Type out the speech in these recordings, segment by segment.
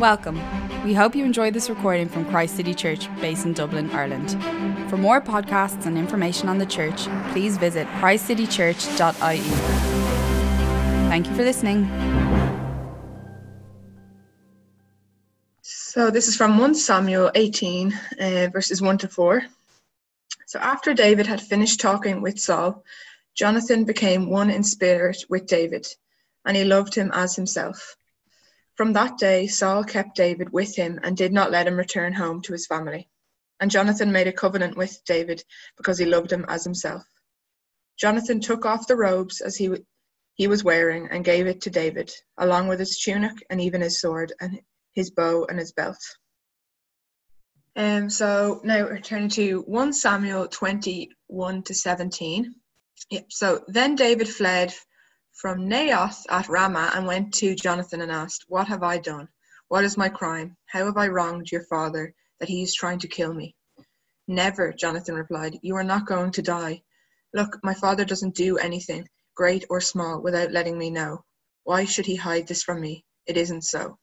Welcome. We hope you enjoyed this recording from Christ City Church, based in Dublin, Ireland. For more podcasts and information on the church, please visit christcitychurch.ie. Thank you for listening. So this is from 1 Samuel 18, uh, verses 1 to 4. So after David had finished talking with Saul, Jonathan became one in spirit with David, and he loved him as himself. From that day, Saul kept David with him and did not let him return home to his family. And Jonathan made a covenant with David because he loved him as himself. Jonathan took off the robes as he, he was wearing and gave it to David, along with his tunic and even his sword and his bow and his belt. Um, so now we're turning to 1 Samuel 21 to 17. Yep, so then David fled from Naioth at Ramah and went to Jonathan and asked, What have I done? What is my crime? How have I wronged your father that he is trying to kill me? Never, Jonathan replied. You are not going to die. Look, my father doesn't do anything, great or small, without letting me know. Why should he hide this from me? It isn't so.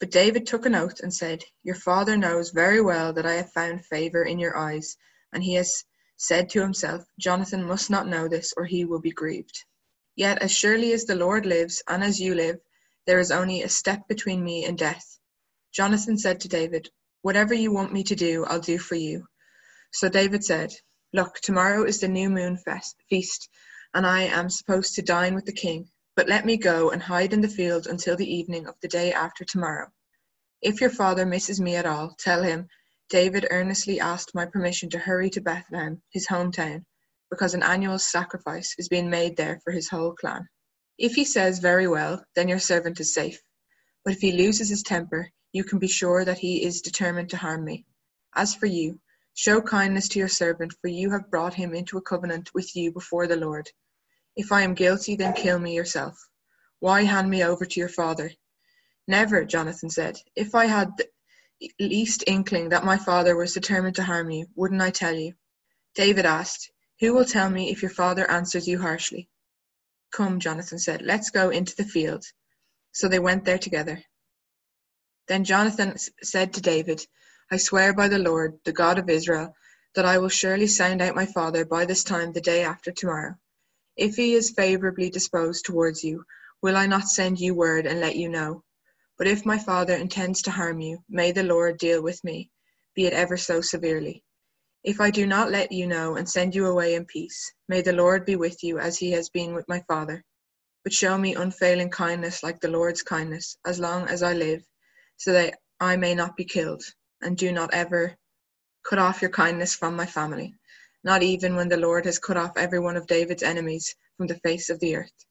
But David took an oath and said, Your father knows very well that I have found favor in your eyes, and he has said to himself, Jonathan must not know this, or he will be grieved. Yet as surely as the Lord lives, and as you live, there is only a step between me and death. Jonathan said to David, Whatever you want me to do, I'll do for you. So David said, Look, tomorrow is the new moon feast, and I am supposed to dine with the king, but let me go and hide in the field until the evening of the day after tomorrow. If your father misses me at all, tell him, David earnestly asked my permission to hurry to Bethlehem, his hometown, because an annual sacrifice is being made there for his whole clan. If he says very well, then your servant is safe. But if he loses his temper, you can be sure that he is determined to harm me. As for you, show kindness to your servant, for you have brought him into a covenant with you before the Lord. If I am guilty, then kill me yourself. Why hand me over to your father? Never, Jonathan said. If I had the least inkling that my father was determined to harm you, wouldn't I tell you? David asked, who will tell me if your father answers you harshly? Come, Jonathan said, let's go into the field. So they went there together. Then Jonathan said to David, I swear by the Lord, the God of Israel, that I will surely sound out my father by this time the day after tomorrow. If he is favorably disposed towards you, will I not send you word and let you know? But if my father intends to harm you, may the Lord deal with me, be it ever so severely. If I do not let you know and send you away in peace, may the Lord be with you as he has been with my father. But show me unfailing kindness like the Lord's kindness, as long as I live, so that I may not be killed, and do not ever cut off your kindness from my family, not even when the Lord has cut off every one of David's enemies from the face of the earth.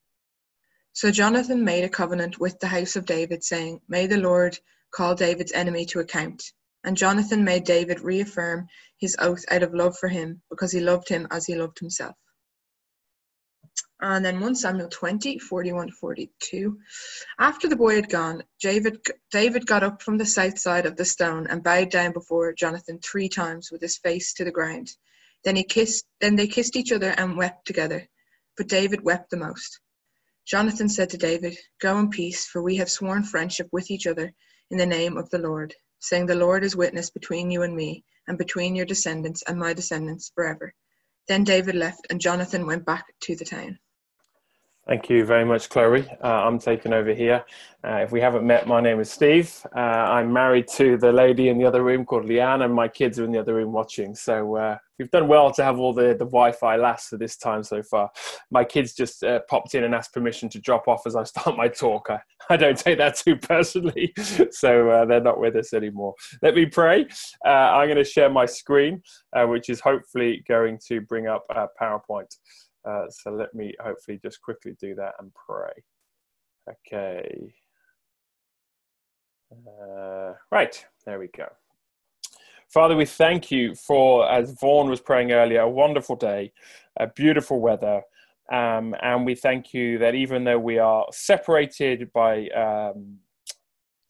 So Jonathan made a covenant with the house of David, saying, May the Lord call David's enemy to account and Jonathan made David reaffirm his oath out of love for him, because he loved him as he loved himself. And then 1 Samuel 20, 41 42. After the boy had gone, David, David got up from the south side of the stone and bowed down before Jonathan three times with his face to the ground. Then he kissed then they kissed each other and wept together. But David wept the most. Jonathan said to David, Go in peace, for we have sworn friendship with each other in the name of the Lord saying, The Lord is witness between you and me, and between your descendants and my descendants forever. Then David left, and Jonathan went back to the town. Thank you very much, Chloe. Uh, I'm taking over here. Uh, if we haven't met, my name is Steve. Uh, I'm married to the lady in the other room called Leanne, and my kids are in the other room watching. So uh, we've done well to have all the, the Wi-Fi last for this time so far. My kids just uh, popped in and asked permission to drop off as I start my talk. I, I don't take that too personally, so uh, they're not with us anymore. Let me pray. I'm going to share my screen, which is hopefully going to bring up PowerPoint. Uh, so let me hopefully just quickly do that and pray. Okay. Uh, right, there we go. Father, we thank you for, as Vaughan was praying earlier, a wonderful day, a beautiful weather. Um, and we thank you that even though we are separated by um,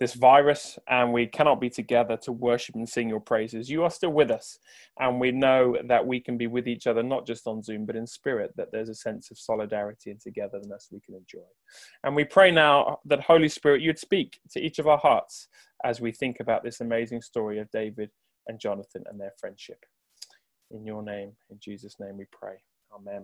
this virus and we cannot be together to worship and sing your praises, you are still with us. And we know that we can be with each other, not just on Zoom, but in spirit, that there's a sense of solidarity and togetherness we can enjoy. And we pray now that Holy Spirit, you'd speak to each of our hearts as we think about this amazing story of David and Jonathan and their friendship. In your name, in Jesus' name we pray. Amen.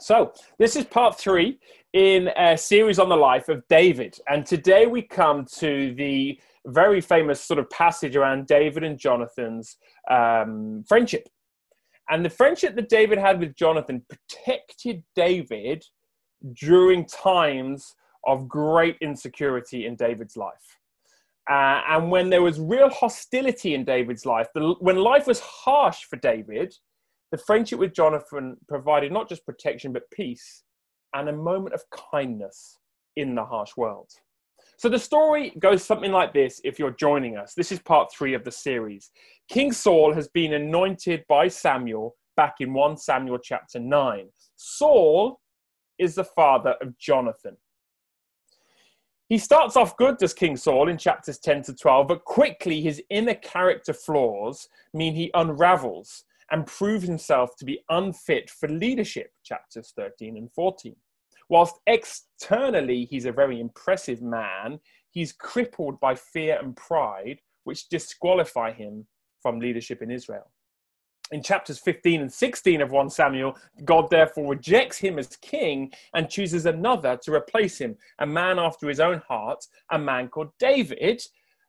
So, this is part three in a series on the life of David. And today we come to the very famous sort of passage around David and Jonathan's um, friendship. And the friendship that David had with Jonathan protected David during times of great insecurity in David's life. Uh, and when there was real hostility in David's life, the, when life was harsh for David, the friendship with Jonathan provided not just protection, but peace and a moment of kindness in the harsh world. So the story goes something like this if you're joining us. This is part three of the series. King Saul has been anointed by Samuel back in 1 Samuel chapter 9. Saul is the father of Jonathan. He starts off good, does King Saul, in chapters 10 to 12, but quickly his inner character flaws mean he unravels and proves himself to be unfit for leadership, chapters 13 and 14. Whilst externally he's a very impressive man, he's crippled by fear and pride, which disqualify him from leadership in Israel. In chapters 15 and 16 of 1 Samuel, God therefore rejects him as king and chooses another to replace him, a man after his own heart, a man called David,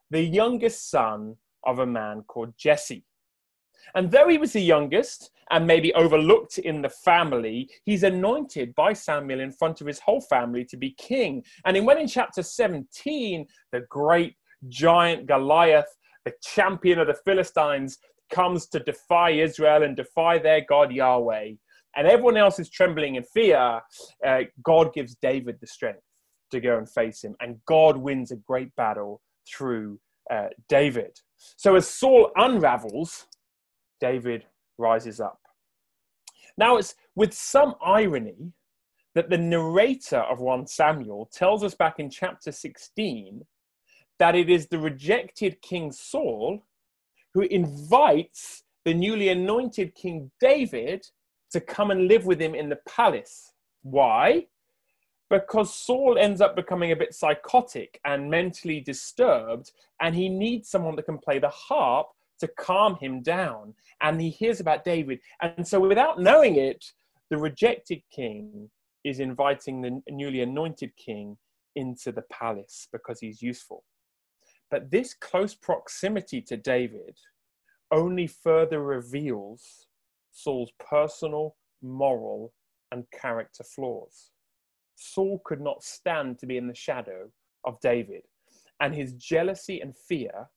the youngest son of a man called Jesse. And though he was the youngest and maybe overlooked in the family, he's anointed by Samuel in front of his whole family to be king. And when in chapter 17, the great giant Goliath, the champion of the Philistines, comes to defy Israel and defy their God Yahweh, and everyone else is trembling in fear, uh, God gives David the strength to go and face him. And God wins a great battle through uh, David. So as Saul unravels, David rises up. Now, it's with some irony that the narrator of 1 Samuel tells us back in chapter 16 that it is the rejected King Saul who invites the newly anointed King David to come and live with him in the palace. Why? Because Saul ends up becoming a bit psychotic and mentally disturbed, and he needs someone that can play the harp to calm him down. And he hears about David. And so, without knowing it, the rejected king is inviting the newly anointed king into the palace because he's useful. But this close proximity to David only further reveals Saul's personal, moral, and character flaws. Saul could not stand to be in the shadow of David, and his jealousy and fear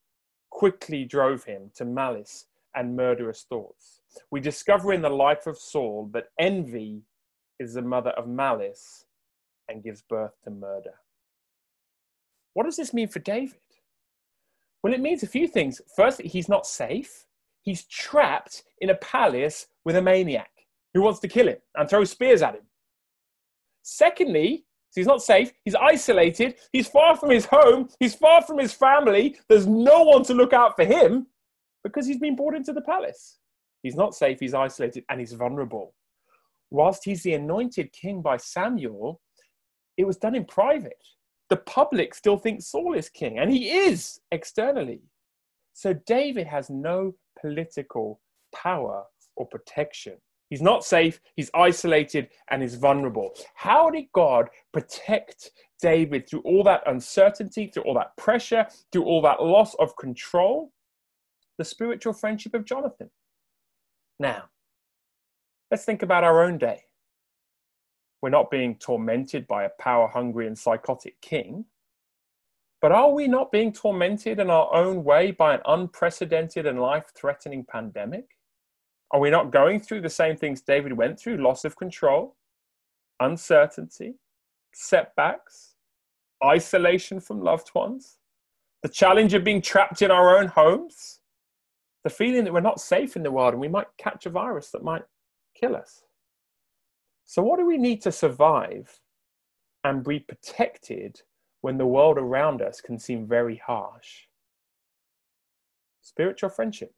quickly drove him to malice and murderous thoughts. We discover in the life of Saul that envy is the mother of malice and gives birth to murder. What does this mean for David? Well, it means a few things. First, he's not safe. He's trapped in a palace with a maniac who wants to kill him and throw spears at him. Secondly, so he's not safe. He's isolated. He's far from his home. He's far from his family. There's no one to look out for him because he's been brought into the palace. He's not safe. He's isolated and he's vulnerable. Whilst he's the anointed king by Samuel, it was done in private. The public still thinks Saul is king, and he is externally. So David has no political power or protection. He's not safe, he's isolated, and he's vulnerable. How did God protect David through all that uncertainty, through all that pressure, through all that loss of control? The spiritual friendship of Jonathan. Now, let's think about our own day. We're not being tormented by a power hungry and psychotic king, but are we not being tormented in our own way by an unprecedented and life threatening pandemic? Are we not going through the same things David went through loss of control, uncertainty, setbacks, isolation from loved ones, the challenge of being trapped in our own homes, the feeling that we're not safe in the world and we might catch a virus that might kill us? So, what do we need to survive and be protected when the world around us can seem very harsh. Spiritual friendship.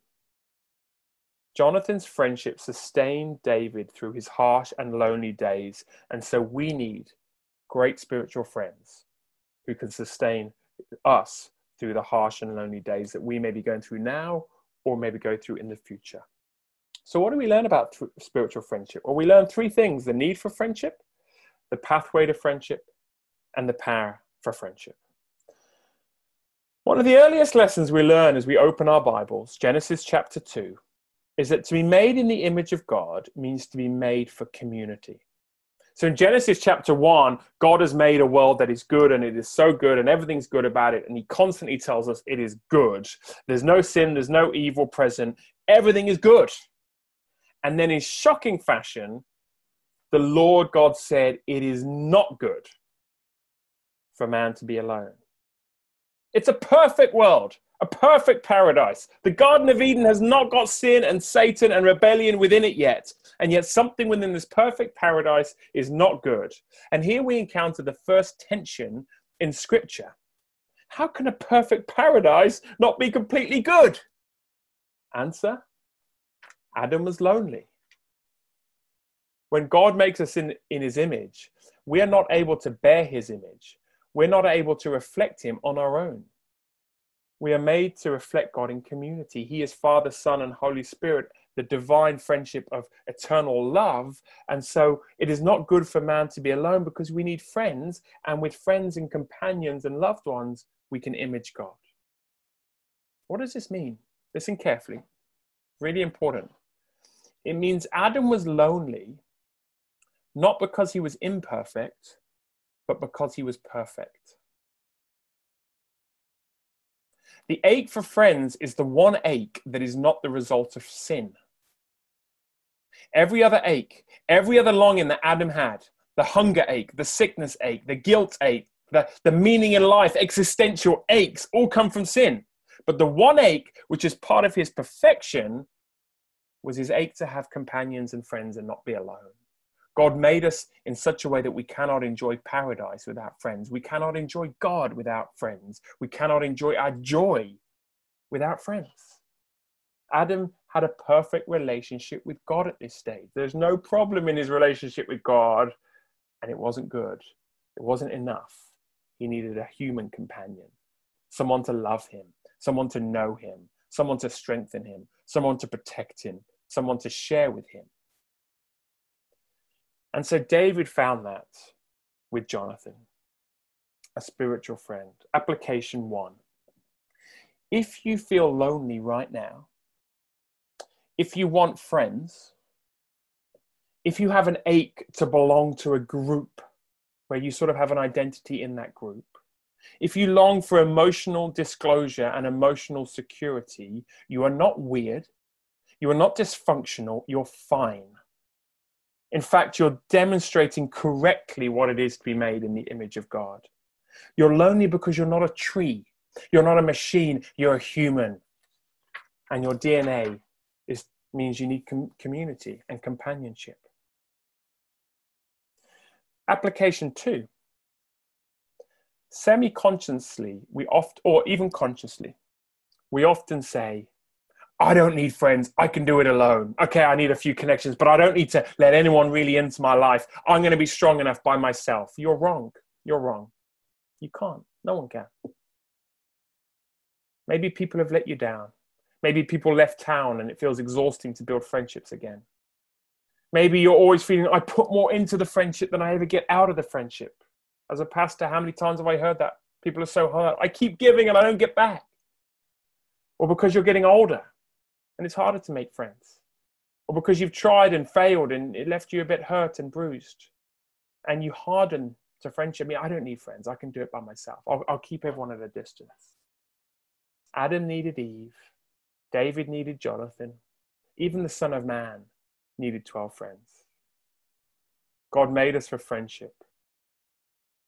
Jonathan's friendship sustained David through his harsh and lonely days, and so we need great spiritual friends who can sustain us through the harsh and lonely days that we may be going through now or maybe go through in the future. So, what do we learn about spiritual friendship? Well, we learn three things the need for friendship, the pathway to friendship, and the power for friendship. One of the earliest lessons we learn as we open our Bibles, Genesis chapter 2, is that to be made in the image of God means to be made for community. So in Genesis chapter 1, God has made a world that is good and it is so good and everything's good about it. And He constantly tells us it is good. There's no sin, there's no evil present, everything is good. And then in shocking fashion, the Lord God said, It is not good for man to be alone. It's a perfect world, a perfect paradise. The Garden of Eden has not got sin and Satan and rebellion within it yet. And yet, something within this perfect paradise is not good. And here we encounter the first tension in Scripture. How can a perfect paradise not be completely good? Answer Adam was lonely. When God makes us in, in his image, we are not able to bear his image. We're not able to reflect him on our own. We are made to reflect God in community. He is Father, Son, and Holy Spirit, the divine friendship of eternal love. And so it is not good for man to be alone because we need friends. And with friends and companions and loved ones, we can image God. What does this mean? Listen carefully. Really important. It means Adam was lonely, not because he was imperfect, but because he was perfect. The ache for friends is the one ache that is not the result of sin. Every other ache, every other longing that Adam had, the hunger ache, the sickness ache, the guilt ache, the, the meaning in life, existential aches, all come from sin. But the one ache, which is part of his perfection, was his ache to have companions and friends and not be alone. God made us in such a way that we cannot enjoy paradise without friends. We cannot enjoy God without friends. We cannot enjoy our joy without friends. Adam had a perfect relationship with God at this stage. There's no problem in his relationship with God, and it wasn't good. It wasn't enough. He needed a human companion, someone to love him, someone to know him, someone to strengthen him, someone to protect him, someone to share with him. And so David found that with Jonathan, a spiritual friend. Application one. If you feel lonely right now, if you want friends, if you have an ache to belong to a group where you sort of have an identity in that group, if you long for emotional disclosure and emotional security, you are not weird, you are not dysfunctional, you're fine. In fact, you're demonstrating correctly what it is to be made in the image of God. You're lonely because you're not a tree, you're not a machine, you're a human. And your DNA is, means you need com- community and companionship. Application two semi consciously, we oft, or even consciously, we often say, I don't need friends. I can do it alone. Okay, I need a few connections, but I don't need to let anyone really into my life. I'm going to be strong enough by myself. You're wrong. You're wrong. You can't. No one can. Maybe people have let you down. Maybe people left town and it feels exhausting to build friendships again. Maybe you're always feeling, I put more into the friendship than I ever get out of the friendship. As a pastor, how many times have I heard that? People are so hurt. I keep giving and I don't get back. Or because you're getting older and it's harder to make friends. Or because you've tried and failed and it left you a bit hurt and bruised. And you harden to friendship. I mean, I don't need friends. I can do it by myself. I'll, I'll keep everyone at a distance. Adam needed Eve. David needed Jonathan. Even the Son of Man needed 12 friends. God made us for friendship.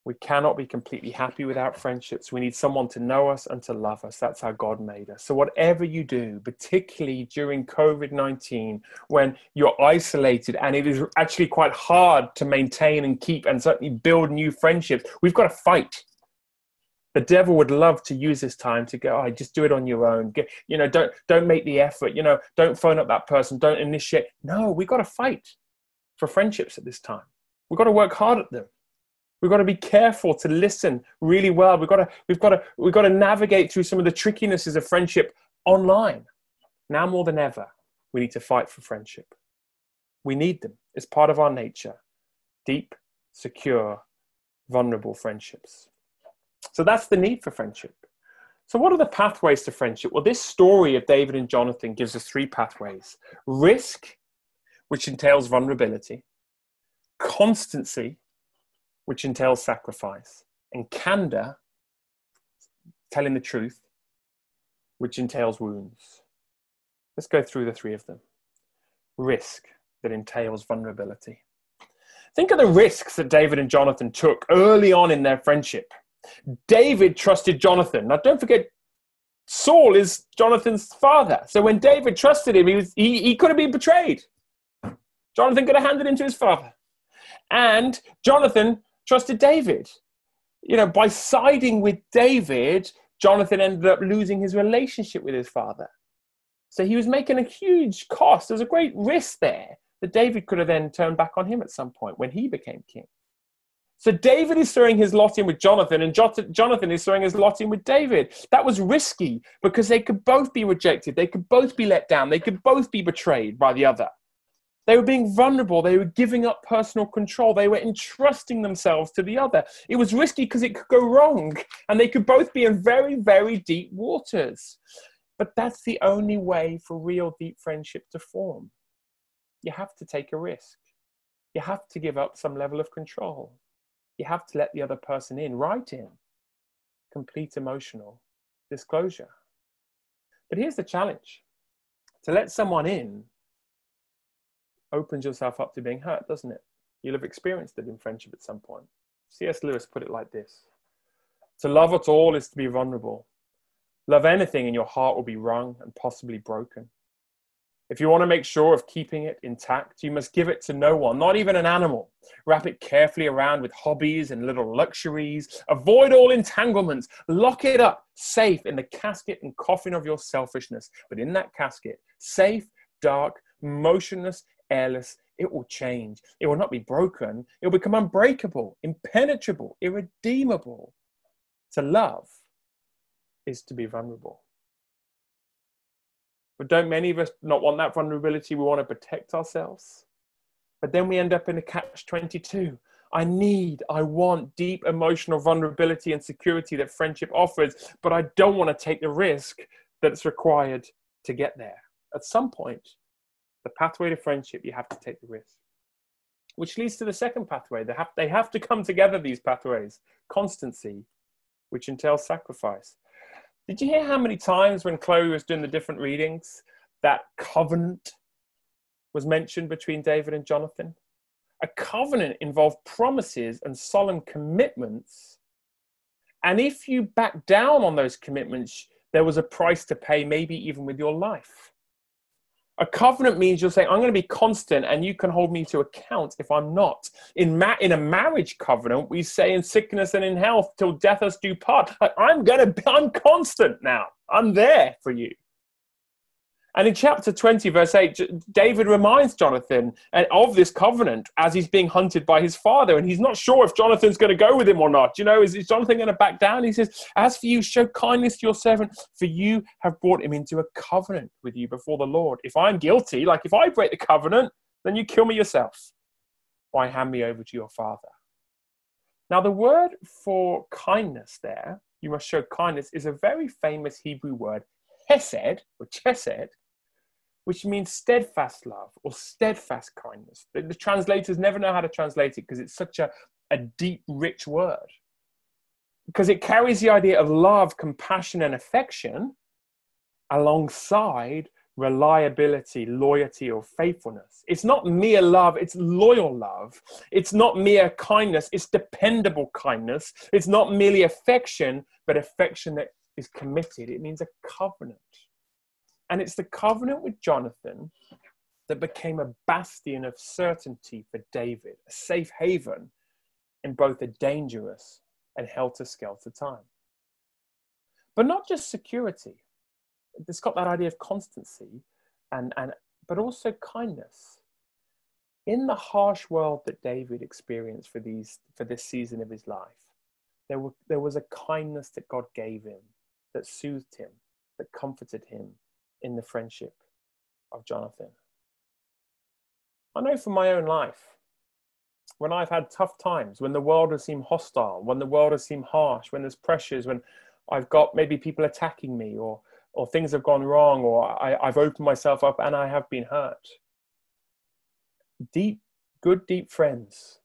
We cannot be completely happy without friendships. We need someone to know us and to love us. That's how God made us. So, whatever you do, particularly during COVID 19, when you're isolated and it is actually quite hard to maintain and keep and certainly build new friendships, we've got to fight. The devil would love to use this time to go, oh, just do it on your own. Get, you know, don't don't make the effort. You know, don't phone up that person. Don't initiate. No, we've got to fight for friendships at this time. We've got to work hard at them. We've got to be careful to listen really well. We've got to we've got to we've got to navigate through some of the trickinesses of friendship online. Now more than ever, we need to fight for friendship. We need them. It's part of our nature. Deep, secure, vulnerable friendships. So that's the need for friendship. So, what are the pathways to friendship? Well, this story of David and Jonathan gives us three pathways risk, which entails vulnerability, constancy, which entails sacrifice, and candor, telling the truth, which entails wounds. Let's go through the three of them. Risk that entails vulnerability. Think of the risks that David and Jonathan took early on in their friendship. David trusted Jonathan. Now, don't forget, Saul is Jonathan's father. So when David trusted him, he, was, he, he could have been betrayed. Jonathan could have handed him to his father. And Jonathan trusted David. You know, by siding with David, Jonathan ended up losing his relationship with his father. So he was making a huge cost. There's a great risk there that David could have then turned back on him at some point when he became king. So David is throwing his lot in with Jonathan, and Jonathan is throwing his lot in with David. That was risky because they could both be rejected, they could both be let down, they could both be betrayed by the other. They were being vulnerable. They were giving up personal control. They were entrusting themselves to the other. It was risky because it could go wrong, and they could both be in very, very deep waters. But that's the only way for real deep friendship to form. You have to take a risk. You have to give up some level of control you have to let the other person in, right in. Complete emotional disclosure. But here's the challenge to let someone in opens yourself up to being hurt, doesn't it? You'll have experienced it in friendship at some point. C.S. Lewis put it like this To love at all is to be vulnerable. Love anything, and your heart will be wrung and possibly broken. If you want to make sure of keeping it intact, you must give it to no one, not even an animal. Wrap it carefully around with hobbies and little luxuries. Avoid all entanglements. Lock it up safe in the casket and coffin of your selfishness. But in that casket, safe, dark, motionless, airless, it will change. It will not be broken. It will become unbreakable, impenetrable, irredeemable. To love is to be vulnerable. But don't many of us not want that vulnerability? We want to protect ourselves. But then we end up in a catch 22. I need, I want deep emotional vulnerability and security that friendship offers, but I don't want to take the risk that's required to get there. At some point, the pathway to friendship, you have to take the risk. Which leads to the second pathway. They have, they have to come together, these pathways. Constancy, which entails sacrifice. Did you hear how many times when Chloe was doing the different readings that covenant was mentioned between David and Jonathan? A covenant involved promises and solemn commitments. And if you back down on those commitments, there was a price to pay, maybe even with your life. A covenant means you're saying, I'm going to be constant and you can hold me to account if I'm not. In, ma- in a marriage covenant, we say in sickness and in health, till death us do part. Like, I'm going to be, I'm constant now. I'm there for you. And in chapter 20, verse 8, David reminds Jonathan uh, of this covenant as he's being hunted by his father. And he's not sure if Jonathan's going to go with him or not. You know, is, is Jonathan going to back down? He says, As for you, show kindness to your servant, for you have brought him into a covenant with you before the Lord. If I'm guilty, like if I break the covenant, then you kill me yourself. Why hand me over to your father? Now, the word for kindness there, you must show kindness, is a very famous Hebrew word, hesed, or chesed, which means steadfast love or steadfast kindness. The, the translators never know how to translate it because it's such a, a deep, rich word. Because it carries the idea of love, compassion, and affection alongside reliability, loyalty, or faithfulness. It's not mere love, it's loyal love. It's not mere kindness, it's dependable kindness. It's not merely affection, but affection that is committed. It means a covenant. And it's the covenant with Jonathan that became a bastion of certainty for David, a safe haven in both a dangerous and helter skelter time. but not just security. It's got that idea of constancy, and, and but also kindness. In the harsh world that David experienced for these for this season of his life, there, were, there was a kindness that God gave him that soothed him, that comforted him in the friendship of Jonathan. I know from my own life, when I've had tough times, when the world has seemed hostile, when the world has seemed harsh, when there's pressures, when I've got maybe people attacking me or, or things have gone wrong or I, I've opened myself up and I have been hurt. Deep, good, deep friends,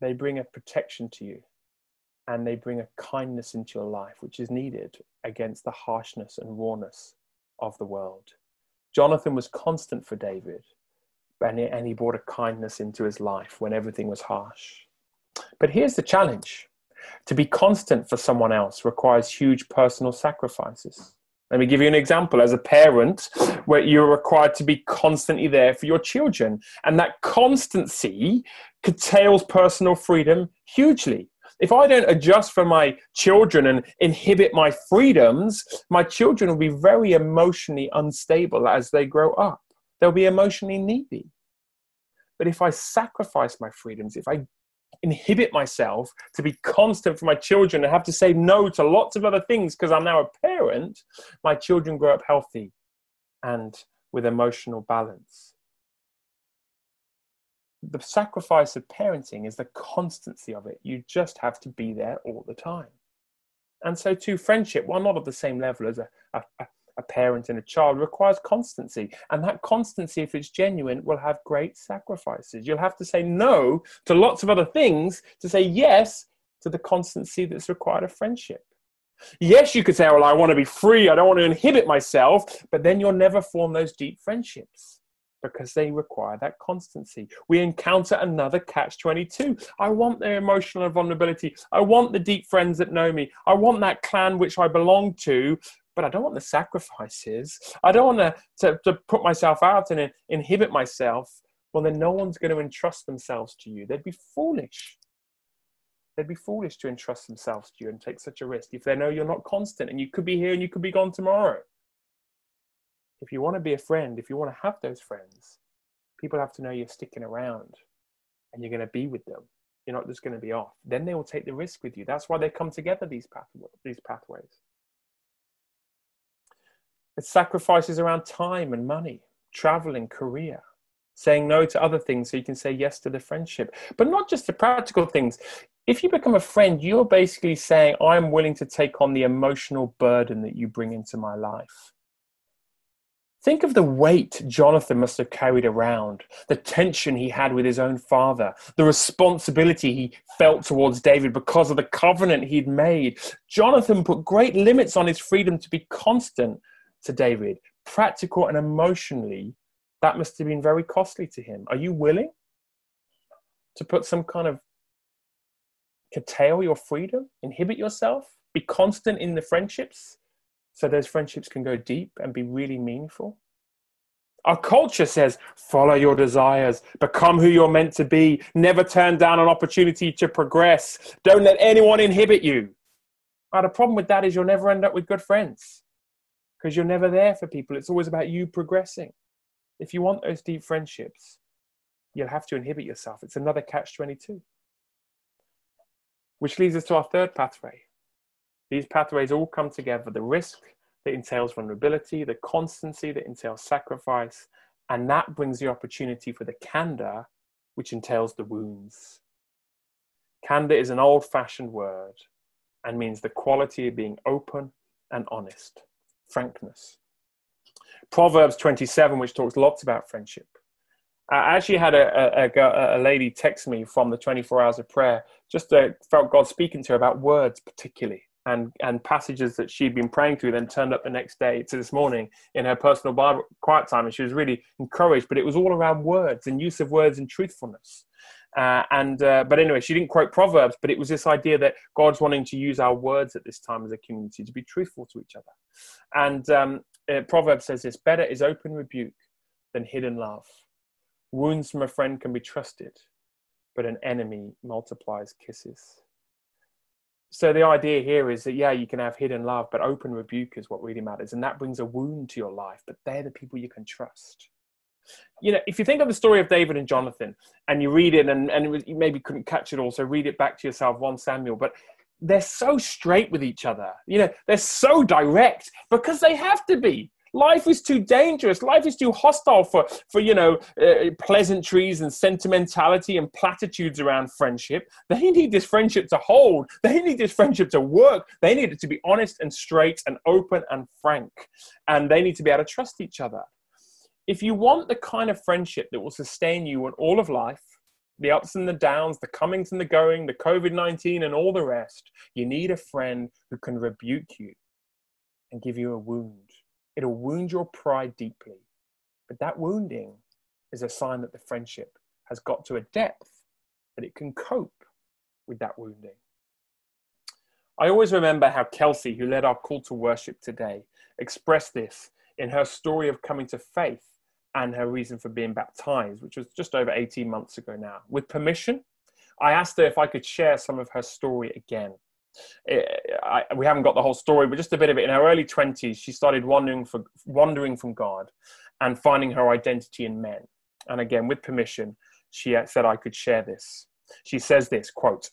they bring a protection to you and they bring a kindness into your life, which is needed against the harshness and rawness of the world. Jonathan was constant for David, and he, brought a kindness into his life when everything was harsh. But here's the challenge to be constant for someone else requires huge personal sacrifices. Let me give you an example. As a parent, where you're required to be constantly there for your children, and that constancy curtails personal freedom hugely. If I don't adjust for my children and inhibit my freedoms, my children will be very emotionally unstable as they grow up. They'll be emotionally needy. But if I sacrifice my freedoms, if I inhibit myself to be constant for my children and have to say no to lots of other things because I'm now a parent, my children grow up healthy and with emotional balance. The sacrifice of parenting is the constancy of it. You just have to be there all the time. And so, to friendship, while not at the same level as a, a, a parent and a child requires constancy. And that constancy, if it's genuine, will have great sacrifices. You'll have to say no to lots of other things to say yes to the constancy that's required of friendship. Yes, you could say, well, I want to be free, I don't want to inhibit myself, but then you'll never form those deep friendships because they require that constancy. We encounter another catch 22. I want the emotional vulnerability. I want the deep friends that know me. I want that clan which I belong to, but I don't want the sacrifices. I don't want to, to, to put myself out and inhibit myself. Well, then no one's going to entrust themselves to you. They'd be foolish. They'd be foolish to entrust themselves to you and take such a risk if they know you're not constant and you could be here and you could be gone tomorrow. If you want to be a friend, if you want to have those friends, people have to know you're sticking around and you're going to be with them. You're not just going to be off. Then they will take the risk with you. That's why they come together, these, path- these pathways. It's sacrifices around time and money, traveling, career, saying no to other things so you can say yes to the friendship. But not just the practical things. If you become a friend, you're basically saying, I'm willing to take on the emotional burden that you bring into my life. Think of the weight Jonathan must have carried around, the tension he had with his own father, the responsibility he felt towards David because of the covenant he'd made. Jonathan put great limits on his freedom to be constant to David, practical and emotionally, that must have been very costly to him. Are you willing to put some kind of curtail your freedom, inhibit yourself, be constant in the friendships so those friendships can go deep and be really meaningful? Our culture says, follow your desires, become who you're meant to be, never turn down an opportunity to progress, don't let anyone inhibit you. Now, the problem with that is you'll never end up with good friends because you're never there for people. It's always about you progressing. If you want those deep friendships, you'll have to inhibit yourself. It's another catch 22. Which leads us to our third pathway. These pathways all come together the risk that entails vulnerability, the constancy that entails sacrifice, and that brings the opportunity for the candor, which entails the wounds. Candor is an old fashioned word and means the quality of being open and honest frankness. Proverbs 27, which talks lots about friendship. I actually had a, a, a, lady text me from the 24 hours of prayer, just uh, felt God speaking to her about words, particularly, and, and passages that she'd been praying through, then turned up the next day to this morning in her personal Bible quiet time. And she was really encouraged, but it was all around words and use of words and truthfulness. Uh, and uh, but anyway, she didn't quote Proverbs, but it was this idea that God's wanting to use our words at this time as a community to be truthful to each other. And um, uh, Proverbs says this: "Better is open rebuke than hidden love. Wounds from a friend can be trusted, but an enemy multiplies kisses." So the idea here is that yeah you can have hidden love but open rebuke is what really matters and that brings a wound to your life but they're the people you can trust. You know if you think of the story of david and jonathan and you read it and, and it was, you maybe couldn't catch it all so read it back to yourself 1 samuel but they're so straight with each other. You know they're so direct because they have to be Life is too dangerous. Life is too hostile for, for you know, uh, pleasantries and sentimentality and platitudes around friendship. They need this friendship to hold. They need this friendship to work. They need it to be honest and straight and open and frank. And they need to be able to trust each other. If you want the kind of friendship that will sustain you in all of life, the ups and the downs, the comings and the going, the COVID 19 and all the rest, you need a friend who can rebuke you and give you a wound It'll wound your pride deeply. But that wounding is a sign that the friendship has got to a depth that it can cope with that wounding. I always remember how Kelsey, who led our call to worship today, expressed this in her story of coming to faith and her reason for being baptized, which was just over 18 months ago now. With permission, I asked her if I could share some of her story again it, I, we haven't got the whole story, but just a bit of it. In her early 20s, she started wandering, for, wandering from God and finding her identity in men. And again, with permission, she uh, said I could share this. She says this quote,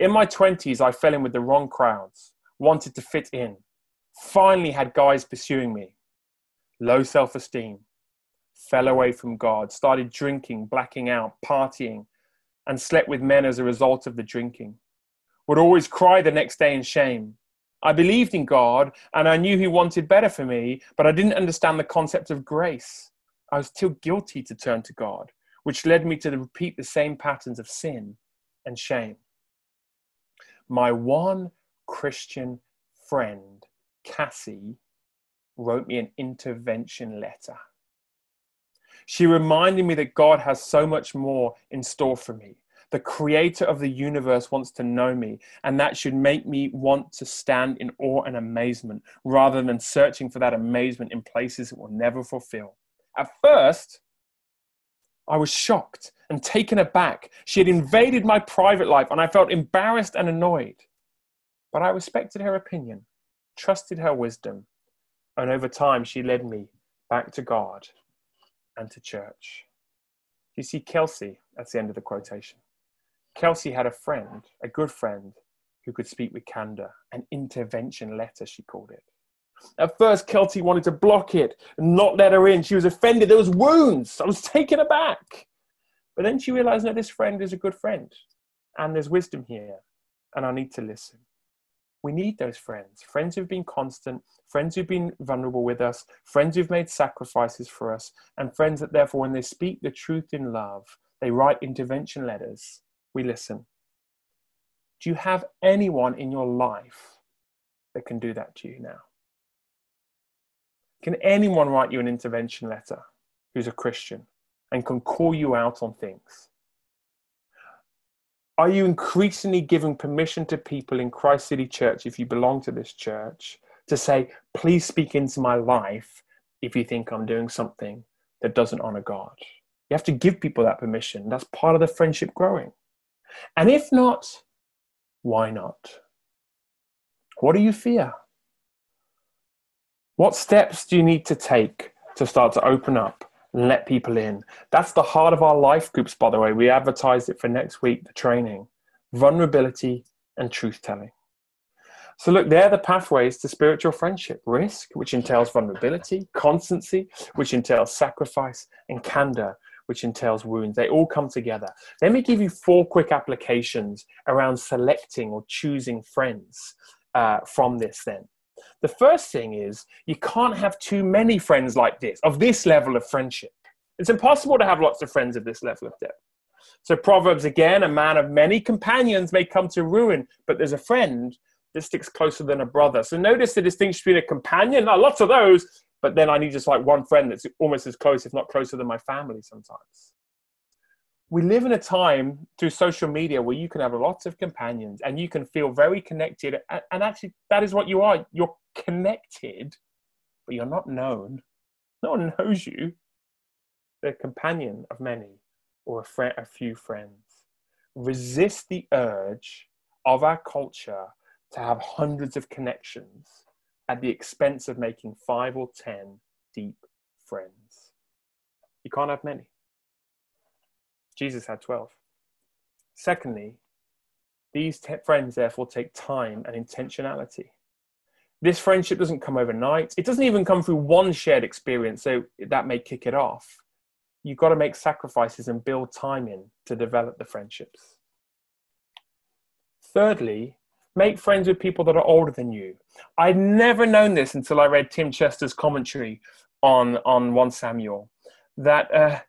In my 20s, I fell in with the wrong crowds, wanted to fit in, finally had guys pursuing me, low self esteem, fell away from God, started drinking, blacking out, partying, and slept with men as a result of the drinking would always cry the next day in shame. I believed in God and I knew He wanted better for me, but I didn't understand the concept of grace. I was too guilty to turn to God, which led me to repeat the same patterns of sin and shame. My one Christian friend, Cassie, wrote me an intervention letter. She reminded me that God has so much more in store for me the creator of the universe wants to know me, and that should make me want to stand in awe and amazement rather than searching for that amazement in places it will never fulfill. At first, I was shocked and taken aback. She had invaded my private life, and I felt embarrassed and annoyed. But I respected her opinion, trusted her wisdom, and over time, she led me back to God and to church. You see, Kelsey, that's the end of the quotation. Kelsey had a friend, a good friend, who could speak with candor, an intervention letter, she called it. At first, Kelsey wanted to block it and not let her in. She was offended. There was wounds. I was taken aback. But then she realized, no, this friend is a good friend. And there's wisdom here. And I need to listen. We need those friends. Friends who've been constant, friends who've been vulnerable with us, friends who've made sacrifices for us, and friends that therefore, when they speak the truth in love, they write intervention letters we listen. Do you have anyone in your life that can do that to you now? Can anyone write you an intervention letter who's a Christian and can call you out on things? Are you increasingly giving permission to people in Christ City Church, if you belong to this church, to say, please speak into my life if you think I'm doing something that doesn't honor God? You have to give people that permission. That's part of the friendship growing. And if not, why not? What do you fear? What steps do you need to take to start to open up and let people in? That's the heart of our life groups, by the way. We advertised it for next week, the training vulnerability and truth telling. So, look, they're the pathways to spiritual friendship risk, which entails vulnerability, constancy, which entails sacrifice, and candor, which entails wounds. They all come together. Let me give you four quick applications around selecting or choosing friends uh, from this then. The first thing is you can't have too many friends like this, of this level of friendship. It's impossible to have lots of friends of this level of depth. So, Proverbs again, a man of many companions may come to ruin, but there's a friend that sticks closer than a brother. So, notice the distinction between a companion, lots of those, but then I need just like one friend that's almost as close, if not closer than my family sometimes. We live in a time through social media where you can have lots of companions and you can feel very connected. And actually, that is what you are. You're connected, but you're not known. No one knows you. The companion of many or a, a few friends. Resist the urge of our culture to have hundreds of connections at the expense of making five or ten deep friends. You can't have many. Jesus had 12. Secondly, these te- friends therefore take time and intentionality. This friendship doesn't come overnight. It doesn't even come through one shared experience, so that may kick it off. You've got to make sacrifices and build time in to develop the friendships. Thirdly, make friends with people that are older than you. I'd never known this until I read Tim Chester's commentary on, on 1 Samuel that uh,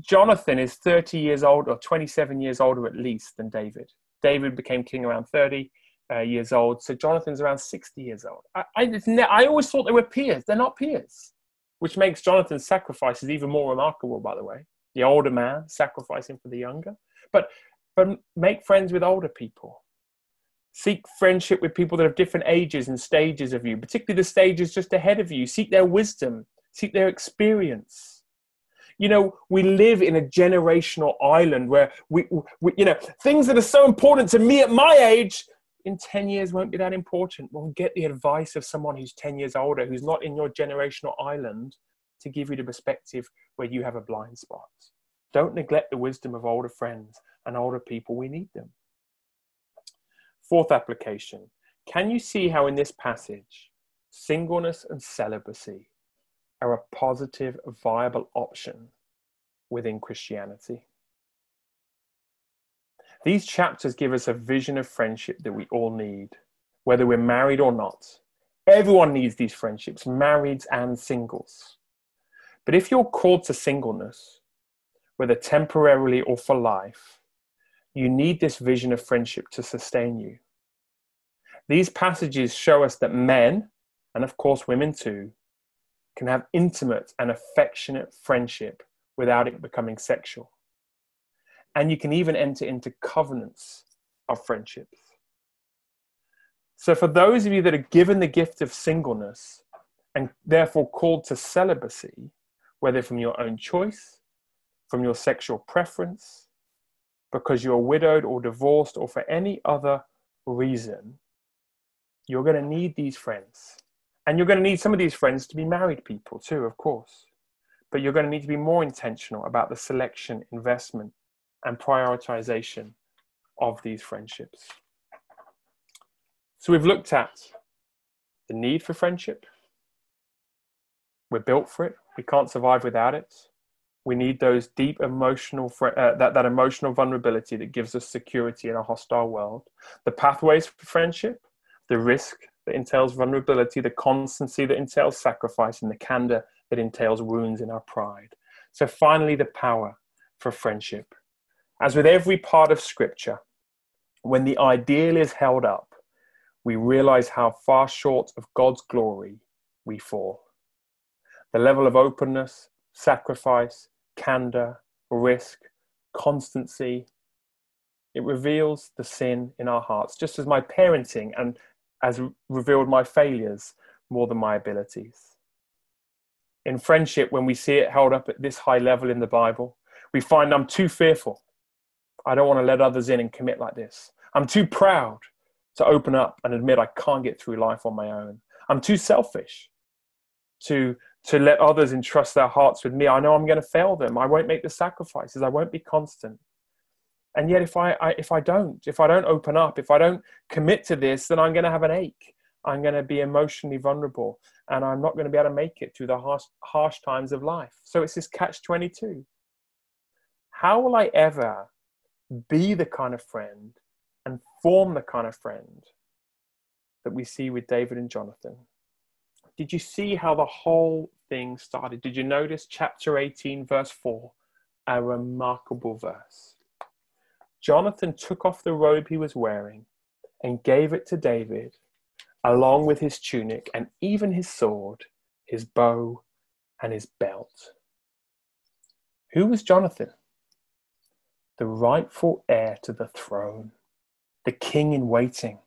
Jonathan is 30 years old or 27 years older at least than David. David became king around 30 uh, years old, so Jonathan's around 60 years old. I, I, I always thought they were peers. They're not peers, which makes Jonathan's sacrifices even more remarkable, by the way. The older man sacrificing for the younger. But, but make friends with older people Seek friendship with people that have different ages and stages of you, particularly the stages just ahead of you. Seek their wisdom, seek their experience. You know, we live in a generational island where we, we, you know, things that are so important to me at my age in 10 years won't be that important. Well, get the advice of someone who's 10 years older, who's not in your generational island, to give you the perspective where you have a blind spot. Don't neglect the wisdom of older friends and older people. We need them. Fourth application Can you see how in this passage, singleness and celibacy are a positive, viable option within Christianity? These chapters give us a vision of friendship that we all need, whether we're married or not. Everyone needs these friendships, marrieds and singles. But if you're called to singleness, whether temporarily or for life, you need this vision of friendship to sustain you. These passages show us that men, and of course women too, can have intimate and affectionate friendship without it becoming sexual. And you can even enter into covenants of friendships. So, for those of you that are given the gift of singleness and therefore called to celibacy, whether from your own choice, from your sexual preference, because you're widowed or divorced or for any other reason, you're going to need these friends. And you're going to need some of these friends to be married people too, of course. But you're going to need to be more intentional about the selection, investment, and prioritization of these friendships. So we've looked at the need for friendship. We're built for it. We can't survive without it. We need those deep emotional, uh, that, that emotional vulnerability that gives us security in a hostile world. The pathways for friendship, the risk that entails vulnerability, the constancy that entails sacrifice, and the candor that entails wounds in our pride. So, finally, the power for friendship. As with every part of Scripture, when the ideal is held up, we realize how far short of God's glory we fall. The level of openness, sacrifice, candor, risk, constancy. It reveals the sin in our hearts, just as my parenting and has revealed my failures more than my abilities. In friendship, when we see it held up at this high level in the Bible, we find I'm too fearful. I don't want to let others in and commit like this. I'm too proud to open up and admit I can't get through life on my own. I'm too selfish to to let others entrust their hearts with me. I know I'm going to fail them. I won't make the sacrifices. I won't be constant. And yet, if I, I if I don't, if I don't open up, if I don't commit to this, then I'm going to have an ache. I'm going to be emotionally vulnerable, and I'm not going to be able to make it through the harsh, harsh times of life. So it's this catch twenty two. How will I ever be the kind of friend and form the kind of friend that we see with David and Jonathan? Did you see how the whole thing started? Did you notice chapter 18, verse 4? A remarkable verse. Jonathan took off the robe he was wearing and gave it to David, along with his tunic and even his sword, his bow, and his belt. Who was Jonathan? The rightful heir to the throne, the king in waiting.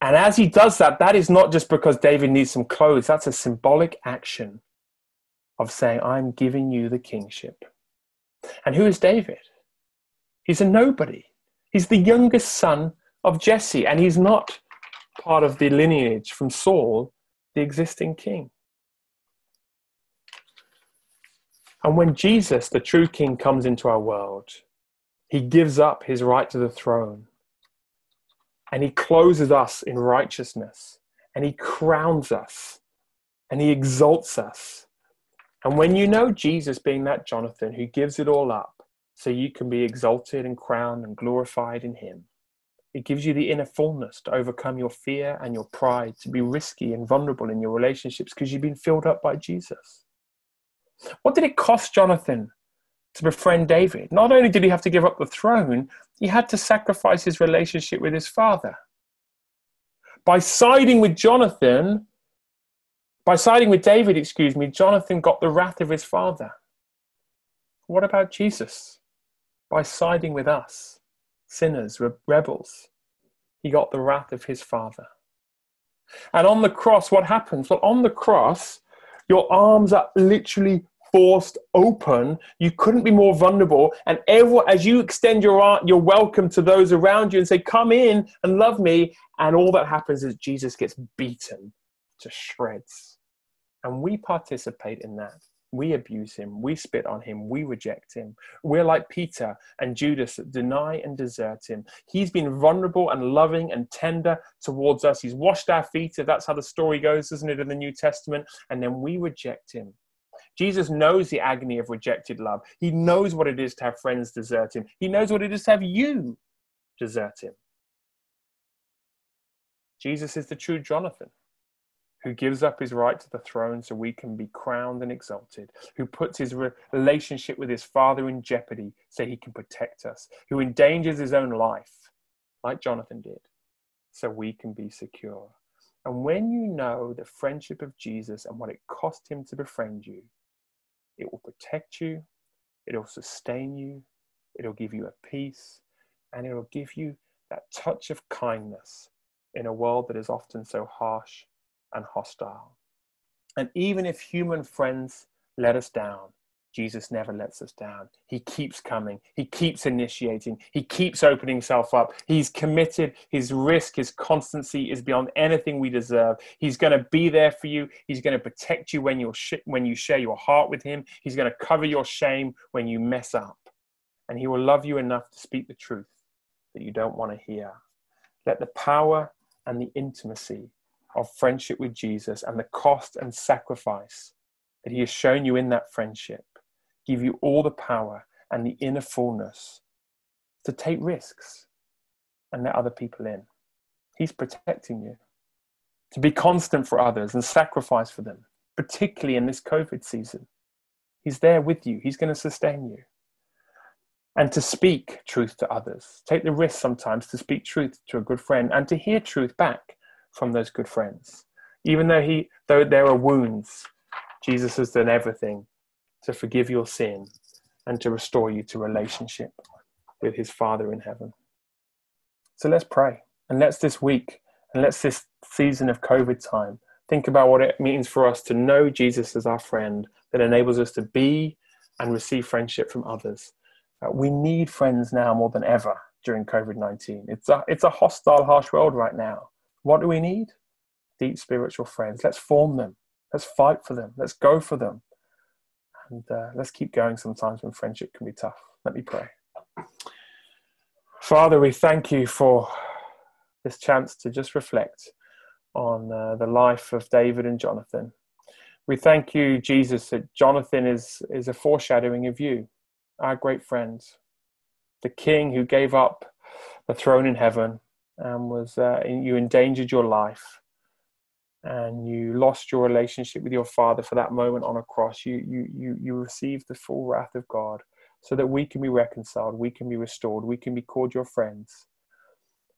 And as he does that, that is not just because David needs some clothes, that's a symbolic action of saying, I'm giving you the kingship. And who is David? He's a nobody. He's the youngest son of Jesse, and he's not part of the lineage from Saul, the existing king. And when Jesus, the true king, comes into our world, he gives up his right to the throne and he closes us in righteousness and he crowns us and he exalts us. And when you know Jesus being that Jonathan who gives it all up so you can be exalted and crowned and glorified in him, it gives you the inner fullness to overcome your fear and your pride, to be risky and vulnerable in your relationships because you've been filled up by Jesus. What did it cost Jonathan to befriend David? Not only did he have to give up the throne, he had to sacrifice his relationship with his father. By siding with Jonathan, by siding with David, excuse me, Jonathan got the wrath of his father. What about Jesus? By siding with us, sinners, rebels, he got the wrath of his father. And on the cross, what happens? Well, on the cross, your arms are literally forced open. You couldn't be more vulnerable. And everyone, as you extend your art, your welcome to those around you and say, "Come in and love me," and all that happens is Jesus gets beaten to shreds, and we participate in that. We abuse him, we spit on him, we reject him. We're like Peter and Judas that deny and desert him. He's been vulnerable and loving and tender towards us. He's washed our feet, if that's how the story goes, isn't it, in the New Testament? And then we reject him. Jesus knows the agony of rejected love. He knows what it is to have friends desert him. He knows what it is to have you desert him. Jesus is the true Jonathan who gives up his right to the throne so we can be crowned and exalted, who puts his relationship with his Father in jeopardy so he can protect us, who endangers his own life, like Jonathan did, so we can be secure. And when you know the friendship of Jesus and what it cost him to befriend you, it will protect you, it'll sustain you, it'll give you a peace, and it'll give you that touch of kindness in a world that is often so harsh and hostile. And even if human friends let us down, Jesus never lets us down. He keeps coming. He keeps initiating. He keeps opening himself up. He's committed. His risk, his constancy is beyond anything we deserve. He's going to be there for you. He's going to protect you when, you sh- when you share your heart with him. He's going to cover your shame when you mess up. And he will love you enough to speak the truth that you don't want to hear. Let the power and the intimacy of friendship with Jesus and the cost and sacrifice that he has shown you in that friendship give you all the power and the inner fullness to take risks and let other people in. He's protecting you to be constant for others and sacrifice for them, particularly in this COVID season. He's there with you, He's going to sustain you. And to speak truth to others. Take the risk sometimes to speak truth to a good friend and to hear truth back from those good friends. Even though, he, though there are wounds, Jesus has done everything to forgive your sin and to restore you to relationship with his Father in heaven. So let's pray. And let's this week, and let's this season of COVID time, think about what it means for us to know Jesus as our friend that enables us to be and receive friendship from others. Uh, we need friends now more than ever during COVID 19. It's a, it's a hostile, harsh world right now. What do we need? Deep spiritual friends. Let's form them. Let's fight for them. Let's go for them. And uh, let's keep going sometimes when friendship can be tough. Let me pray. Father, we thank you for this chance to just reflect on uh, the life of David and Jonathan. We thank you, Jesus, that Jonathan is, is a foreshadowing of you, our great friend, the king who gave up the throne in heaven and was uh, you endangered your life and you lost your relationship with your father for that moment on a cross. You you you you received the full wrath of god so that we can be reconciled we can be restored we can be called your friends.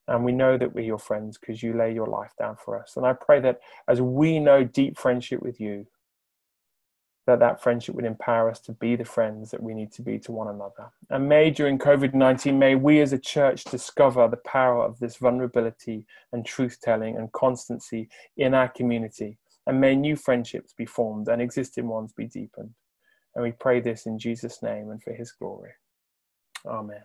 And we know that we're your friends because you lay your life down for us. And i pray that as we know deep friendship with you that that friendship would empower us to be the friends that we need to be to one another. And may during COVID 19, may we as a church discover the power of this vulnerability and truth telling and constancy in our community. And may new friendships be formed and existing ones be deepened. And we pray this in Jesus' name and for his glory. Amen.